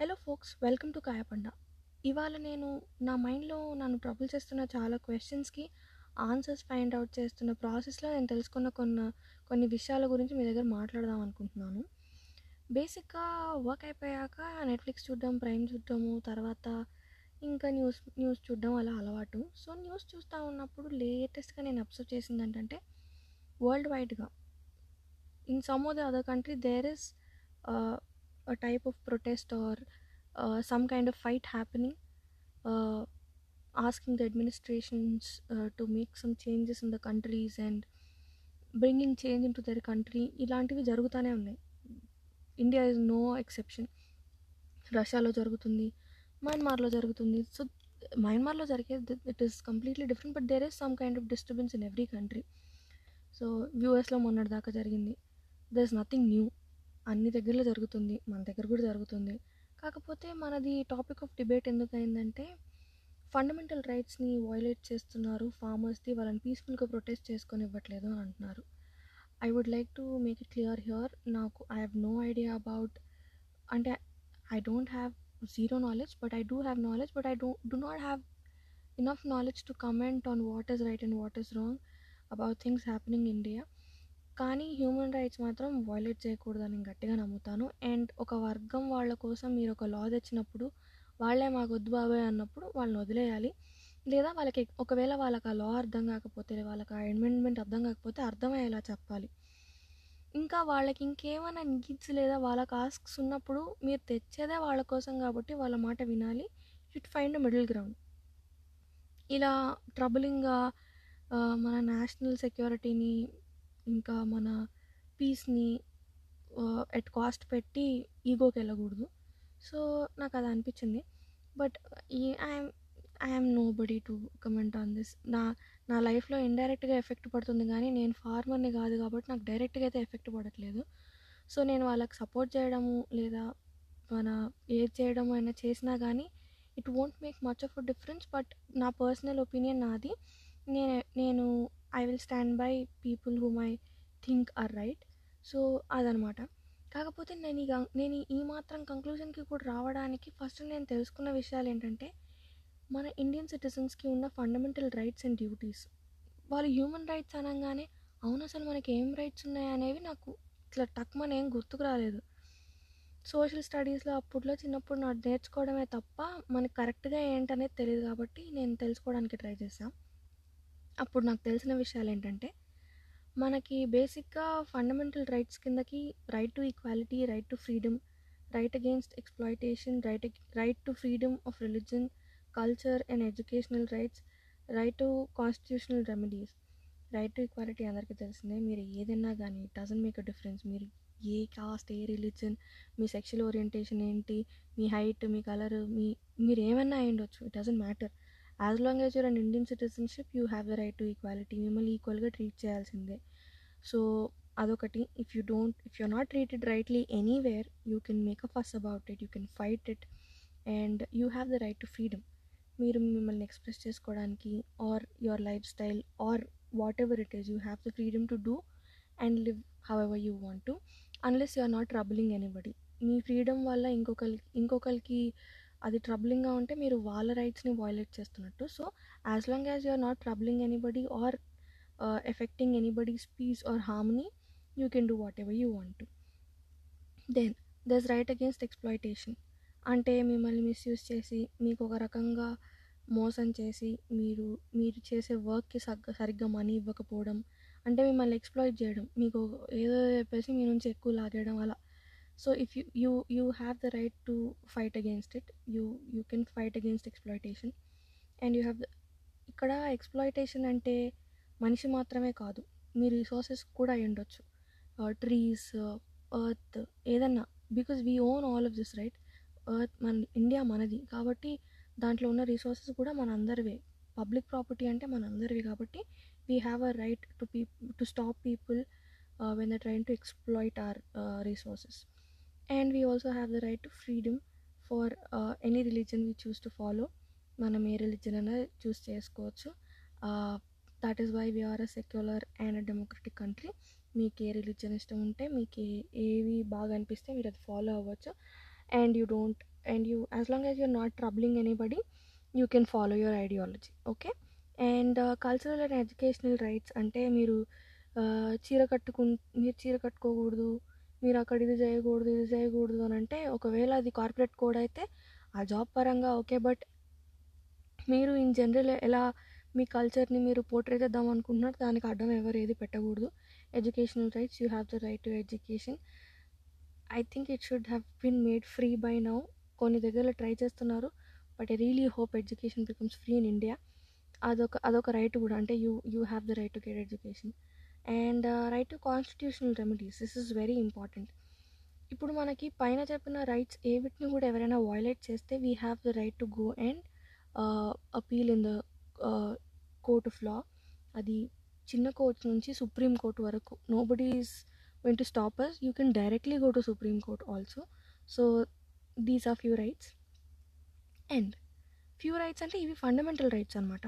Hello folks welcome to Kayapanda ఇవాళ నేను నా మైండ్లో నన్ను ట్రబుల్ చేస్తున్న చాలా క్వశ్చన్స్కి ఆన్సర్స్ ఫైండ్ అవుట్ చేస్తున్న ప్రాసెస్లో నేను తెలుసుకున్న కొన్ని కొన్ని విషయాల గురించి మీ దగ్గర మాట్లాడదాం అనుకుంటున్నాను. బేసిక్గా వర్క్ అయిపోయాక నెట్ఫ్లిక్స్ చూడడం ప్రైమ్ చూడడము తర్వాత ఇంకా న్యూస్ న్యూస్ చూడడం అలా అలవాటు. సో న్యూస్ చూస్తూ ఉన్నప్పుడు లేటెస్ట్గా నేను అబ్జర్వ్ చేసింది ఏంటంటే వరల్డ్ వైడ్గా in some of the other country there is a type of protest or uh, some kind of fight happening, uh, asking the administrations uh, to make some changes in the countries and bringing change into their country ఇలాంటివి జరుగుతూనే ఉన్నాయి India is no exception రష్యాలో జరుగుతుంది మయన్మార్లో జరుగుతుంది so మయన్మార్లో జరిగేది it is completely different but there is some kind of disturbance in every country so యూఎస్లో మొన్నటి దాకా జరిగింది దర్ ఇస్ నథింగ్ న్యూ అన్ని దగ్గరలో జరుగుతుంది మన దగ్గర కూడా జరుగుతుంది. కాకపోతే మనది టాపిక్ ఆఫ్ డిబేట్ ఎందుకు అయిందంటే ఫండమెంటల్ రైట్స్ని వైలేట్ చేస్తున్నారు ఫార్మర్స్ది వాళ్ళని పీస్ఫుల్గా ప్రొటెస్ట్ చేసుకొని ఇవ్వట్లేదు అని అంటున్నారు. I would like to make it clear here నాకు I have no idea about అంటే I don't have zero knowledge but I do have knowledge but I do do not have enough knowledge to comment on what is right and what is wrong about things happening India కానీ human rights మాత్రం violate చేయకూడదని గట్టిగా నమ్ముతాను. And ఒక వర్గం వాళ్ళ కోసం మీరు ఒక లా తెచ్చినప్పుడు వాళ్ళే మాకు వద్దు బాబాయ్ అన్నప్పుడు వాళ్ళని వదిలేయాలి. లేదా వాళ్ళకి ఒకవేళ వాళ్ళకి ఆ లా అర్థం కాకపోతే వాళ్ళకి ఆ అమెండ్మెంట్ అర్థం కాకపోతే అర్థమయ్యేలా చెప్పాలి. ఇంకా వాళ్ళకి ఇంకేమైనా నీడ్స్ లేదా వాళ్ళకి ఆస్క్స్ ఉన్నప్పుడు మీరు తెచ్చేదే వాళ్ళ కోసం కాబట్టి వాళ్ళ మాట వినాలి. ఇట్ ఫైండ్ మిడిల్ గ్రౌండ్ ఇలా ట్రబులింగ్గా మన నేషనల్ సెక్యూరిటీని ఇంకా మన పీస్ని ఎట్ కాస్ట్ పెట్టి ఈగోకి వెళ్ళకూడదు. సో నాకు అది అనిపించింది. బట్ ఈ I'm I'm nobody to comment on this. నా నా లైఫ్లో ఇండైరెక్ట్గా ఎఫెక్ట్ పడుతుంది కానీ నేను ఫార్మర్ని కాదు కాబట్టి నాకు డైరెక్ట్గా అయితే ఎఫెక్ట్ పడట్లేదు. సో నేను వాళ్ళకి సపోర్ట్ చేయడము లేదా మన ఏది చేయడము అయినా చేసినా కానీ it won't make much of a difference. But నా పర్సనల్ ఒపీనియన్ నాది. నేను నేను I will stand by people whom I think are right so అదనమాట కాకపోతే నేను ఈ నేను ఈ మాత్రం కంక్లూజన్కి కూడా రావడానికి ఫస్ట్ నేను తెలుసుకున్న విషయాలు ఏంటంటే మన ఇండియన్ సిటిజన్స్కి ఉన్న ఫండమెంటల్ రైట్స్ అండ్ డ్యూటీస్ వాళ్ళు హ్యూమన్ రైట్స్ అనగానే అవును అసలు మనకి ఏం రైట్స్ ఉన్నాయనేవి నాకు ఇట్లా టక్ మన ఏం గుర్తుకు రాలేదు. సోషల్ స్టడీస్లో అప్పుడులో చిన్నప్పుడు నాకు నేర్చుకోవడమే తప్ప మనకి కరెక్ట్గా ఏంటనేది తెలియదు కాబట్టి నేను తెలుసుకోవడానికి ట్రై చేశాను అప్పుడు నాకు తెలిసిన విషయాలు ఏంటంటే మనకి బేసిక్గా ఫండమెంటల్ రైట్స్ కిందకి right to equality right to freedom right against exploitation right right to freedom of religion culture and educational rights right to constitutional remedies right to equality అందరికీ తెలిసిందే. మీరు ఏదైనా కానీ డజన్ మేక్ అ డిఫరెన్స్ మీరు ఏ caste ఏ religion మీ sexual orientation ఏంటి మీ హైట్ మీ కలర్ మీ మీరు ఏమన్నా అయి ఉండొచ్చు it doesn't matter as long as your and Indian citizenship you have the right to equality మిమ్మల్ని ఈక్వల్గా ట్రీట్ చేయాల్సిందే. సో అదొకటి. If you don't if you not treated rightly anywhere you can make a fuss about it you can fight it and you have the right to freedom మీరు మిమ్మల్ని express చేసుకోవడానికి or your lifestyle or whatever it is you have the freedom to do and live however you want to unless you are not troubling anybody me freedom వల్ల ఇంకొకరికి ఇంకొకరికి అది ట్రబులింగ్గా ఉంటే మీరు వాళ్ళ రైట్స్ని వైలేట్ చేస్తున్నట్టు. So as long as you are not troubling anybody or affecting anybody's peace or harmony you can do whatever you want to then thus right against exploitation అంటే మిమ్మల్ని మిస్యూజ్ చేసి మీకు ఒక రకంగా మోసం చేసి మీరు మీరు చేసే వర్క్కి సగ్గ సరిగ్గా మనీ ఇవ్వకపోవడం అంటే మిమ్మల్ని ఎక్స్ప్లాయిట్ చేయడం మీకు ఏదో చెప్పేసి మీ నుంచి ఎక్కువ లాగేయడం అలా so if you you you have the right to fight against it you you can fight against exploitation and you have ఇక్కడ ఎక్స్ప్లాయిటేషన్ అంటే మనిషి మాత్రమే కాదు మీ రిసోర్సెస్ కూడా అయి ఉండొచ్చు. Uh, ట్రీస్ ఎర్త్ uh, ఏదన్నా. Because we own all of this right earth మన ఇండియా మనది. కాబట్టి దాంట్లో ఉన్న రిసోర్సెస్ కూడా మన అందరివే. పబ్లిక్ ప్రాపర్టీ అంటే మన అందరివి కాబట్టి we have a right to pee to stop people when the train to exploit our resources and we also have the right to freedom for any religion we choose to follow మనం ఏ religion అయినా choose చేసుకోవచ్చు. That is why we're a secular and democratic country మీకు ఏ religion ఇష్టం ఉంటే మీకు ఏవి బాగా అనిపిస్తే మీరు అది ఫాలో అవ్వచ్చు. And you don't and you as long as you're not troubling anybody you can follow your ideology okay and cultural and educational rights అంటే మీరు చీర కట్టుకు మీరు చీర కట్టుకోకూడదు మీరు అక్కడ ఇది చేయకూడదు ఇది చేయకూడదు అని అంటే ఒకవేళ అది కార్పొరేట్ కోడ్ అయితే ఆ జాబ్ పరంగా ఓకే బట్ మీరు ఇన్ జనరల్ ఎలా మీ కల్చర్ని మీరు పోర్ట్రేట్ చేద్దాం అనుకుంటున్నారు దానికి అడ్డం ఎవరు ఏది పెట్టకూడదు. Educational rights you have the right to education. I think it should have bin made free by now. కొన్ని దగ్గరలో ట్రై చేస్తున్నారు but I really hope education becomes free in India. అదొక అదొక రైట్ కూడా అంటే you you have the right to get education. And right to constitutional remedies this is very important ఇప్పుడు మనకి పైన చెప్పిన రైట్స్ ఏ వీటిని కూడా ఎవరైనా వయలేట్ చేస్తే we have the right to go and appeal in the court of law అది చిన్న కోర్ట్ నుంచి సుప్రీం కోర్ట్ వరకు. Nobody is going to stop us. You can directly go to supreme court also. So these are and few rights అంటే ఇవి fundamental rights అనమాట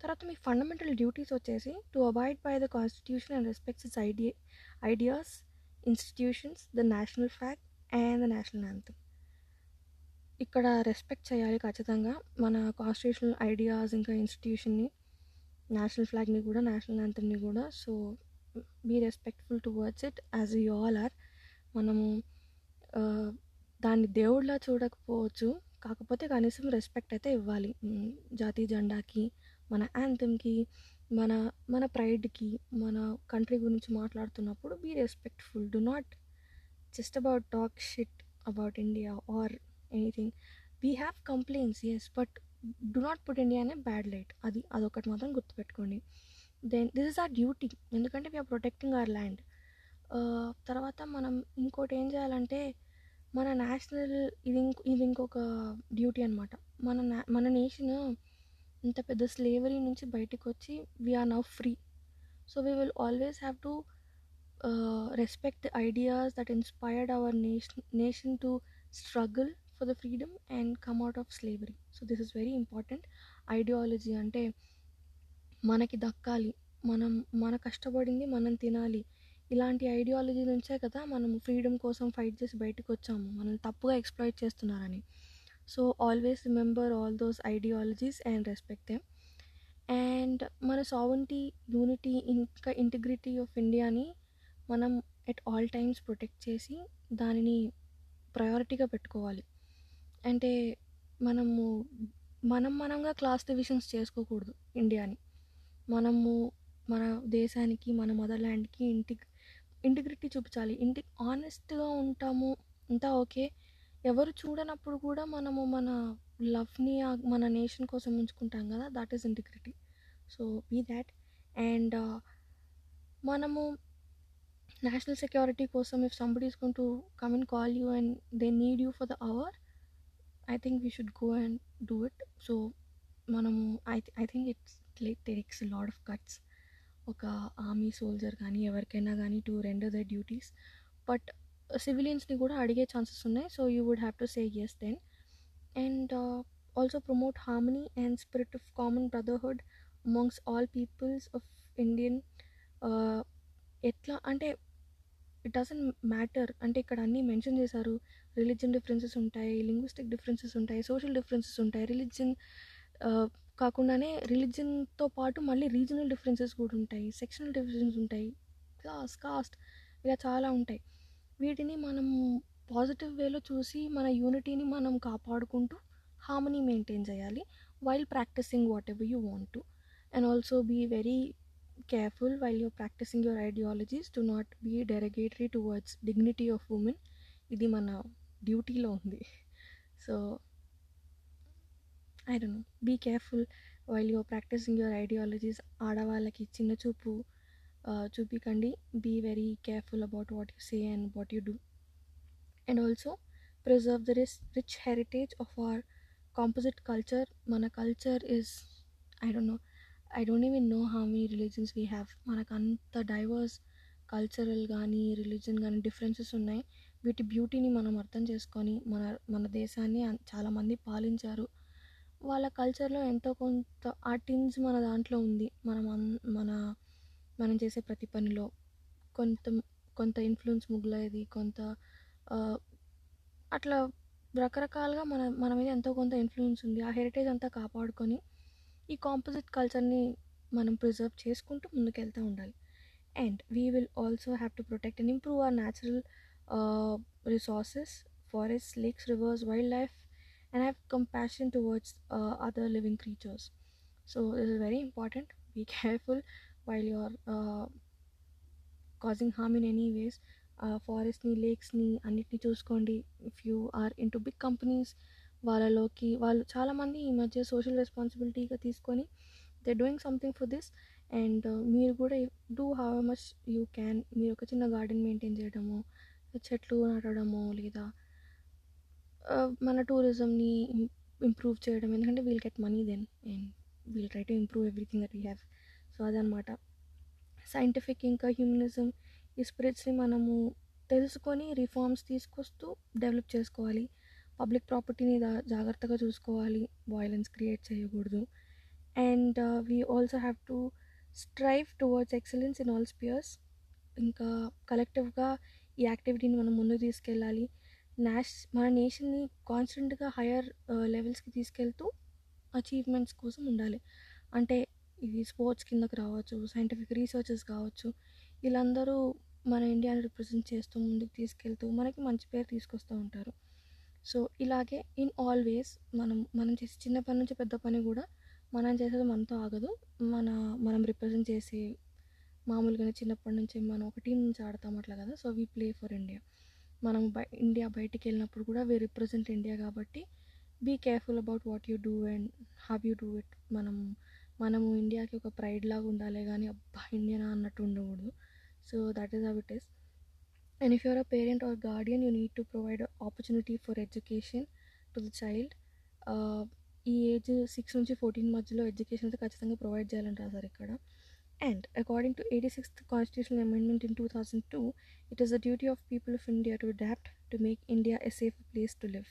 తర్వాత మీ fundamental duties వచ్చేసి to avoid by the constitution and respects its idea ideas institutions the national flag and the national anthem ఇక్కడ respect చేయాలి ఖచ్చితంగా మన కాన్స్టిట్యూషనల్ ఐడియాస్ ఇంకా ఇన్స్టిట్యూషన్ని నేషనల్ ఫ్లాగ్ని కూడా నేషనల్ యాంథమ్ని కూడా. So be respectful towards it as you all are మనము దాన్ని దేవుడిలా చూడకపోవచ్చు. కాకపోతే కనీసం రెస్పెక్ట్ అయితే ఇవ్వాలి. జాతీయ జెండాకి మన యాంథమ్కి మన మన ప్రైడ్కి మన కంట్రీ గురించి మాట్లాడుతున్నప్పుడు be respectful do not just about talk shit about India or anything we have complaints yes but do not put India అనే బ్యాడ్ లైట్ అది అదొకటి మాత్రం గుర్తుపెట్టుకోండి. Then this is our duty ఎందుకంటే వీఆర్ ప్రొటెక్టింగ్ అవర్ ల్యాండ్ తర్వాత మనం ఇంకోటి ఏం చేయాలంటే మన నేషనల్ ఇది ఇంకో ఇది ఇంకొక డ్యూటీ అనమాట మన మన నేషన్ ఇంత పెద్ద స్లేవరీ నుంచి బయటకు వచ్చి we're now free so we will always have to respect the ideas that inspired our nation nation to struggle for the freedom and come out of slavery so this is very important ideology అంటే మనకి దక్కాలి మనం మన కష్టపడింది మనం తినాలి. ఇలాంటి ideology నుంచే కదా మనం ఫ్రీడమ్ కోసం ఫైట్ చేసి బయటకు వచ్చాము మనం తప్పుగా ఎక్స్ప్లాయిట్ చేస్తున్నారని. So always remember all those ideologies and respect them and మన సావెంటీ యూనిటీ ఇంకా ఇంటిగ్రిటీ ఆఫ్ ఇండియాని మనం ఎట్ ఆల్ టైమ్స్ ప్రొటెక్ట్ చేసి దానిని ప్రయారిటీగా పెట్టుకోవాలి అంటే మనము మనం మనంగా క్లాస్ డివిజన్స్ చేసుకోకూడదు ఇండియాని మనము మన దేశానికి మన మదర్ల్యాండ్కి ఇంటి ఇంటిగ్రిటీ చూపించాలి ఇంటి ఆనెస్ట్గా ఉంటాము అంతా ఓకే ఎవరు చూడనప్పుడు కూడా మనము మన లవ్ని మన నేషన్ కోసం ఉంచుకుంటాం కదా that is integrity so be that and మనము నేషనల్ సెక్యూరిటీ కోసం if somebody is gonna come and call you and they need you for the hour I think we should go and do it so మనము I I think it's like takes lot of guts ఒక army soldier కానీ ఎవరికైనా కానీ to render the duties but సివిలియన్స్ని కూడా అడిగే chances ఉన్నాయి. So you would have to say yes then. And also promote harmony and spirit of common brotherhood amongst all peoples of Indian ఎట్లా అంటే it doesn't matter అంటే ఇక్కడ అన్నీ mention చేశారు. Religion differences ఉంటాయి లింగ్విస్టిక్ డిఫరెన్సెస్ ఉంటాయి social differences ఉంటాయి. Religion uh, కాకుండానే రిలీజియన్తో పాటు మళ్ళీ రీజనల్ డిఫరెన్సెస్ కూడా ఉంటాయి. సెక్షనల్ డిఫరెన్సెస్ ఉంటాయి. క్లాస్ కాస్ట్ ఇలా చాలా ఉంటాయి. వీటిని మనం పాజిటివ్ వేలో చూసి మన యూనిటీని మనం కాపాడుకుంటూ హార్మనీ మెయింటైన్ చేయాలి while practising whatever you want to and also be very careful while your practising your ideologies to not be derogatory towards dignity of women ఇది మన డ్యూటీలో ఉంది. So I don't know be careful while your practising your ideologies ఆడవాళ్ళకి చిన్న చూపు చూపించండి be very careful about what you say and what you do and also preserve the రిస్ rich heritage of our composite culture మన culture is I don't know I don't even know how many religions we have మనకు అంత diverse cultural కానీ religion కానీ differences ఉన్నాయి వీటి బ్యూటీని మనం అర్థం చేసుకొని మన మన దేశాన్ని చాలామంది పాలించారు వాళ్ళ కల్చర్లో ఎంతో కొంత ఆ టిన్స్ మన దాంట్లో ఉంది మనం అన్- మన మనం చేసే ప్రతి పనిలో కొంత కొంత ఇన్ఫ్లుయెన్స్ ముగ్గులది కొంత అట్లా రకరకాలుగా మన మన మీద ఎంతో కొంత ఇన్ఫ్లుయెన్స్ ఉంది. ఆ హెరిటేజ్ అంతా కాపాడుకొని ఈ కాంపోజిట్ కల్చర్ని మనం ప్రిజర్వ్ చేసుకుంటూ ముందుకెళ్తూ ఉండాలి. And we will also have to protect and improve our natural resources forest lakes rivers wildlife and have compassion towards other living creatures so So is very important be careful while you're uh, causing harm in any ways. ఫారెస్ట్ని లేక్స్ని అన్నిటినీ చూసుకోండి. If you are in to big companies వాళ్ళలోకి వాళ్ళు చాలామంది ఈ మధ్య social రెస్పాన్సిబిలిటీగా తీసుకొని they doing something for this and మీరు కూడా do how much you can మీరు ఒక చిన్న గార్డెన్ మెయింటైన్ చేయడము చెట్లు నాటడము లేదా uh, మన టూరిజంని ఇంప్రూవ్ చేయడం. ఎందుకంటే we'll get money then and we'll try to improve everything that we have so అదనమాట. సైంటిఫిక్ ఇంకా హ్యూమనిజం ఈ స్పిరిట్స్ని మనము తెలుసుకొని రిఫార్మ్స్ తీసుకొస్తూ డెవలప్ చేసుకోవాలి. పబ్లిక్ ప్రాపర్టీని జాగ్రత్తగా చూసుకోవాలి. వైలెన్స్ క్రియేట్ చేయకూడదు. And we also have to strive towards excellence in all spheres ఇంకా కలెక్టివ్గా ఈ యాక్టివిటీని మనం ముందుకు తీసుకెళ్ళాలి. నేష్ మన నేషన్ని కాన్స్టెంట్గా హయ్యర్ లెవెల్స్కి తీసుకెళ్తూ అచీవ్మెంట్స్ కోసం ఉండాలి. అంటే ఇది స్పోర్ట్స్ కిందకు రావచ్చు సైంటిఫిక్ రీసెర్చెస్ కావచ్చు వీళ్ళందరూ మన ఇండియాని రిప్రజెంట్ చేస్తూ ముందుకు తీసుకెళ్తూ మనకి మంచి పేరు తీసుకొస్తూ ఉంటారు. సో ఇలాగే ఇన్ ఆల్వేస్ మనం మనం చేసే చిన్న పని నుంచి పెద్ద పని కూడా మనం చేసేది మనతో ఆగదు. మన మనం రిప్రజెంట్ చేసే మామూలుగానే చిన్నప్పటి నుంచి మనం ఒక టీం నుంచి ఆడతాం అట్లా కదా? So we play for India. మనం బై ఇండియా బయటికి వెళ్ళినప్పుడు కూడా వీ రిప్రజెంట్ ఇండియా కాబట్టి be careful about what you do and have you do it మనం మనము ఇండియాకి ఒక ప్రైడ్ లాగా ఉండాలి కానీ అబ్బా ఇండియనా అన్నట్టు ఉండకూడదు. So that is how it is and if you're a parent or guardian you need to provide opportunity for education to the child ఈ ఏజ్ సిక్స్ నుంచి ఫోర్టీన్ మధ్యలో ఎడ్యుకేషన్ అయితే ఖచ్చితంగా ప్రొవైడ్ చేయాలని రాశారు ఇక్కడ. And according to eighty sixth constitutional amendment in two thousand two it is the duty of people of India to adopt to make India a safe place to live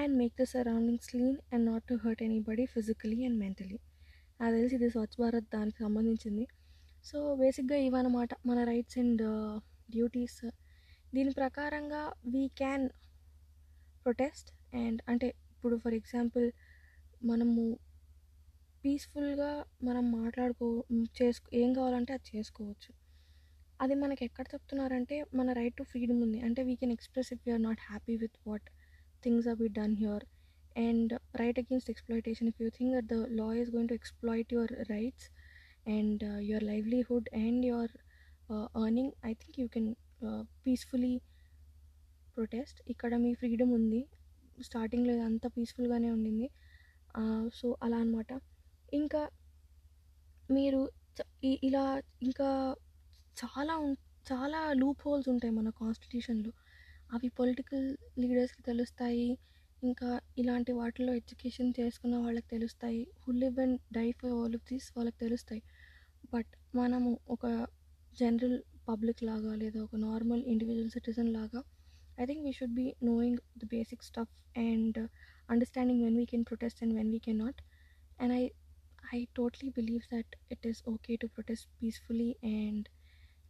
and make the surroundings clean and not to hurt anybody physically and mentally నాకు తెలిసి ఇది స్వచ్ఛ భారత్ దానికి సంబంధించింది. So బేసిక్గా ఇవన్నమాట మన rights and duties దీని ప్రకారంగా వీ క్యాన్ ప్రొటెస్ట్ అండ్ అంటే ఇప్పుడు ఫర్ ఎగ్జాంపుల్ మనము పీస్ఫుల్గా మనం మాట్లాడుకో చేసుకో ఏం కావాలంటే అది చేసుకోవచ్చు. అది మనకి ఎక్కడ చెప్తున్నారంటే మన రైట్ టు ఫ్రీడమ్ ఉంది. అంటే we can express if you're not happy with what things here. And done here and right you think if you law is the to exploit your to and your rights and your livelihood and your earning I think you can peacefully protest ఇక్కడ మీ freedom ఉంది. స్టార్టింగ్లో అంతా పీస్ఫుల్గానే ఉండింది. So అలా అనమాట ఇంకా మీరు ఇలా ఇంకా చాలా చాలా లూప్ హోల్స్ ఉంటాయి మన కాన్స్టిట్యూషన్లో అవి పొలిటికల్ లీడర్స్కి తెలుస్తాయి. ఇంకా ఇలాంటి వాటిలో ఎడ్యుకేషన్ చేసుకున్న వాళ్ళకి తెలుస్తాయి. Who live and die for all of these వాళ్ళకి తెలుస్తాయి. బట్ మనము ఒక జనరల్ పబ్లిక్ లాగా లేదా ఒక నార్మల్ ఇండివిజువల్ సిటిజన్ లాగా I think we should be knowing the basic stuff and understanding when we can protest and when we can not. And I I totally believe that it is okay to protest peacefully and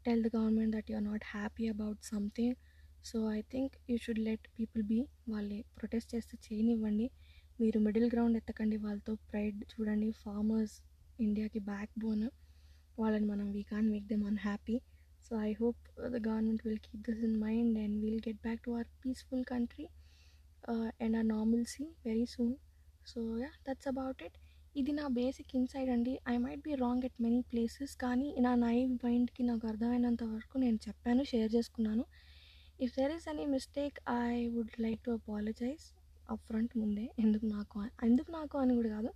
tell the government that you are not happy about something so I think you should let people be. వాళ్ళే protest చేస్తే చేయనివ్వండి. మీరు middle ground ఎత్తకండి. వాళ్ళతో pride చూడండి. Farmers ఇండియాకి back bone. వాళ్ళని మనం we can make them unhappy so I hope government will keep will in mind and mind and back get back peaceful country and country uh, and very soon so yeah that's about that's ఇది నా basic insight అండి. I might be wrong at many places కానీ నా naive మైండ్కి నాకు అర్థమైనంత వరకు నేను చెప్పాను షేర్ చేసుకున్నాను. If there is any mistake I would like to apologise up front ముందే. ఎందుకు నాకు ఎందుకు నాకు అని కూడా కాదు.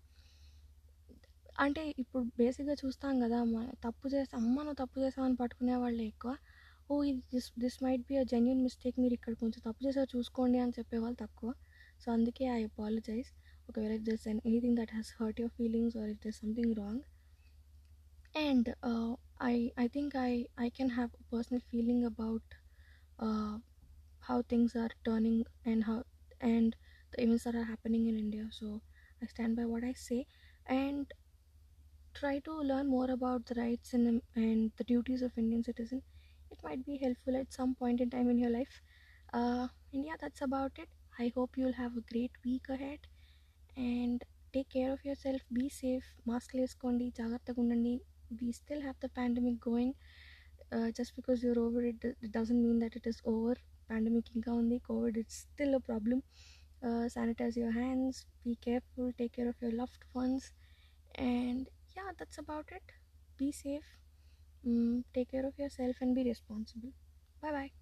అంటే ఇప్పుడు బేసిక్గా చూస్తాం కదా తప్పు చేస్తే అమ్మ నువ్వు తప్పు చేసామని పట్టుకునే వాళ్ళే ఎక్కువ. ఓ ఇది this this might be a genuine mistake మీరు ఇక్కడ కొంచెం తప్పు చేసారు చూసుకోండి అని చెప్పేవాళ్ళు తక్కువ. సో అందుకే ఐ అపాలజైజ్ ఒకవేళ if this anything that has hurt your feelings or if this something wrong and I I think I I can have personal feeling about uh, how things are turning and how and the events that are happening in India. So I stand by what I say and try to learn more about the rights and and the duties of Indian citizen. It might be helpful at some point in time in your life. Uh, and yeah, that's about it. I hope you'll have a great week ahead and take care of yourself. Be safe. Mask kondi jagratta gundandi. We still have the pandemic going. Uh, just because you're over it, it doesn't mean that it is over. Pandemic inka undi covid it's still a problem. Uh, sanitize your hands be careful take care of your loved ones. And yeah that's about it. Be safe. Mm, take care of yourself and be responsible. Bye bye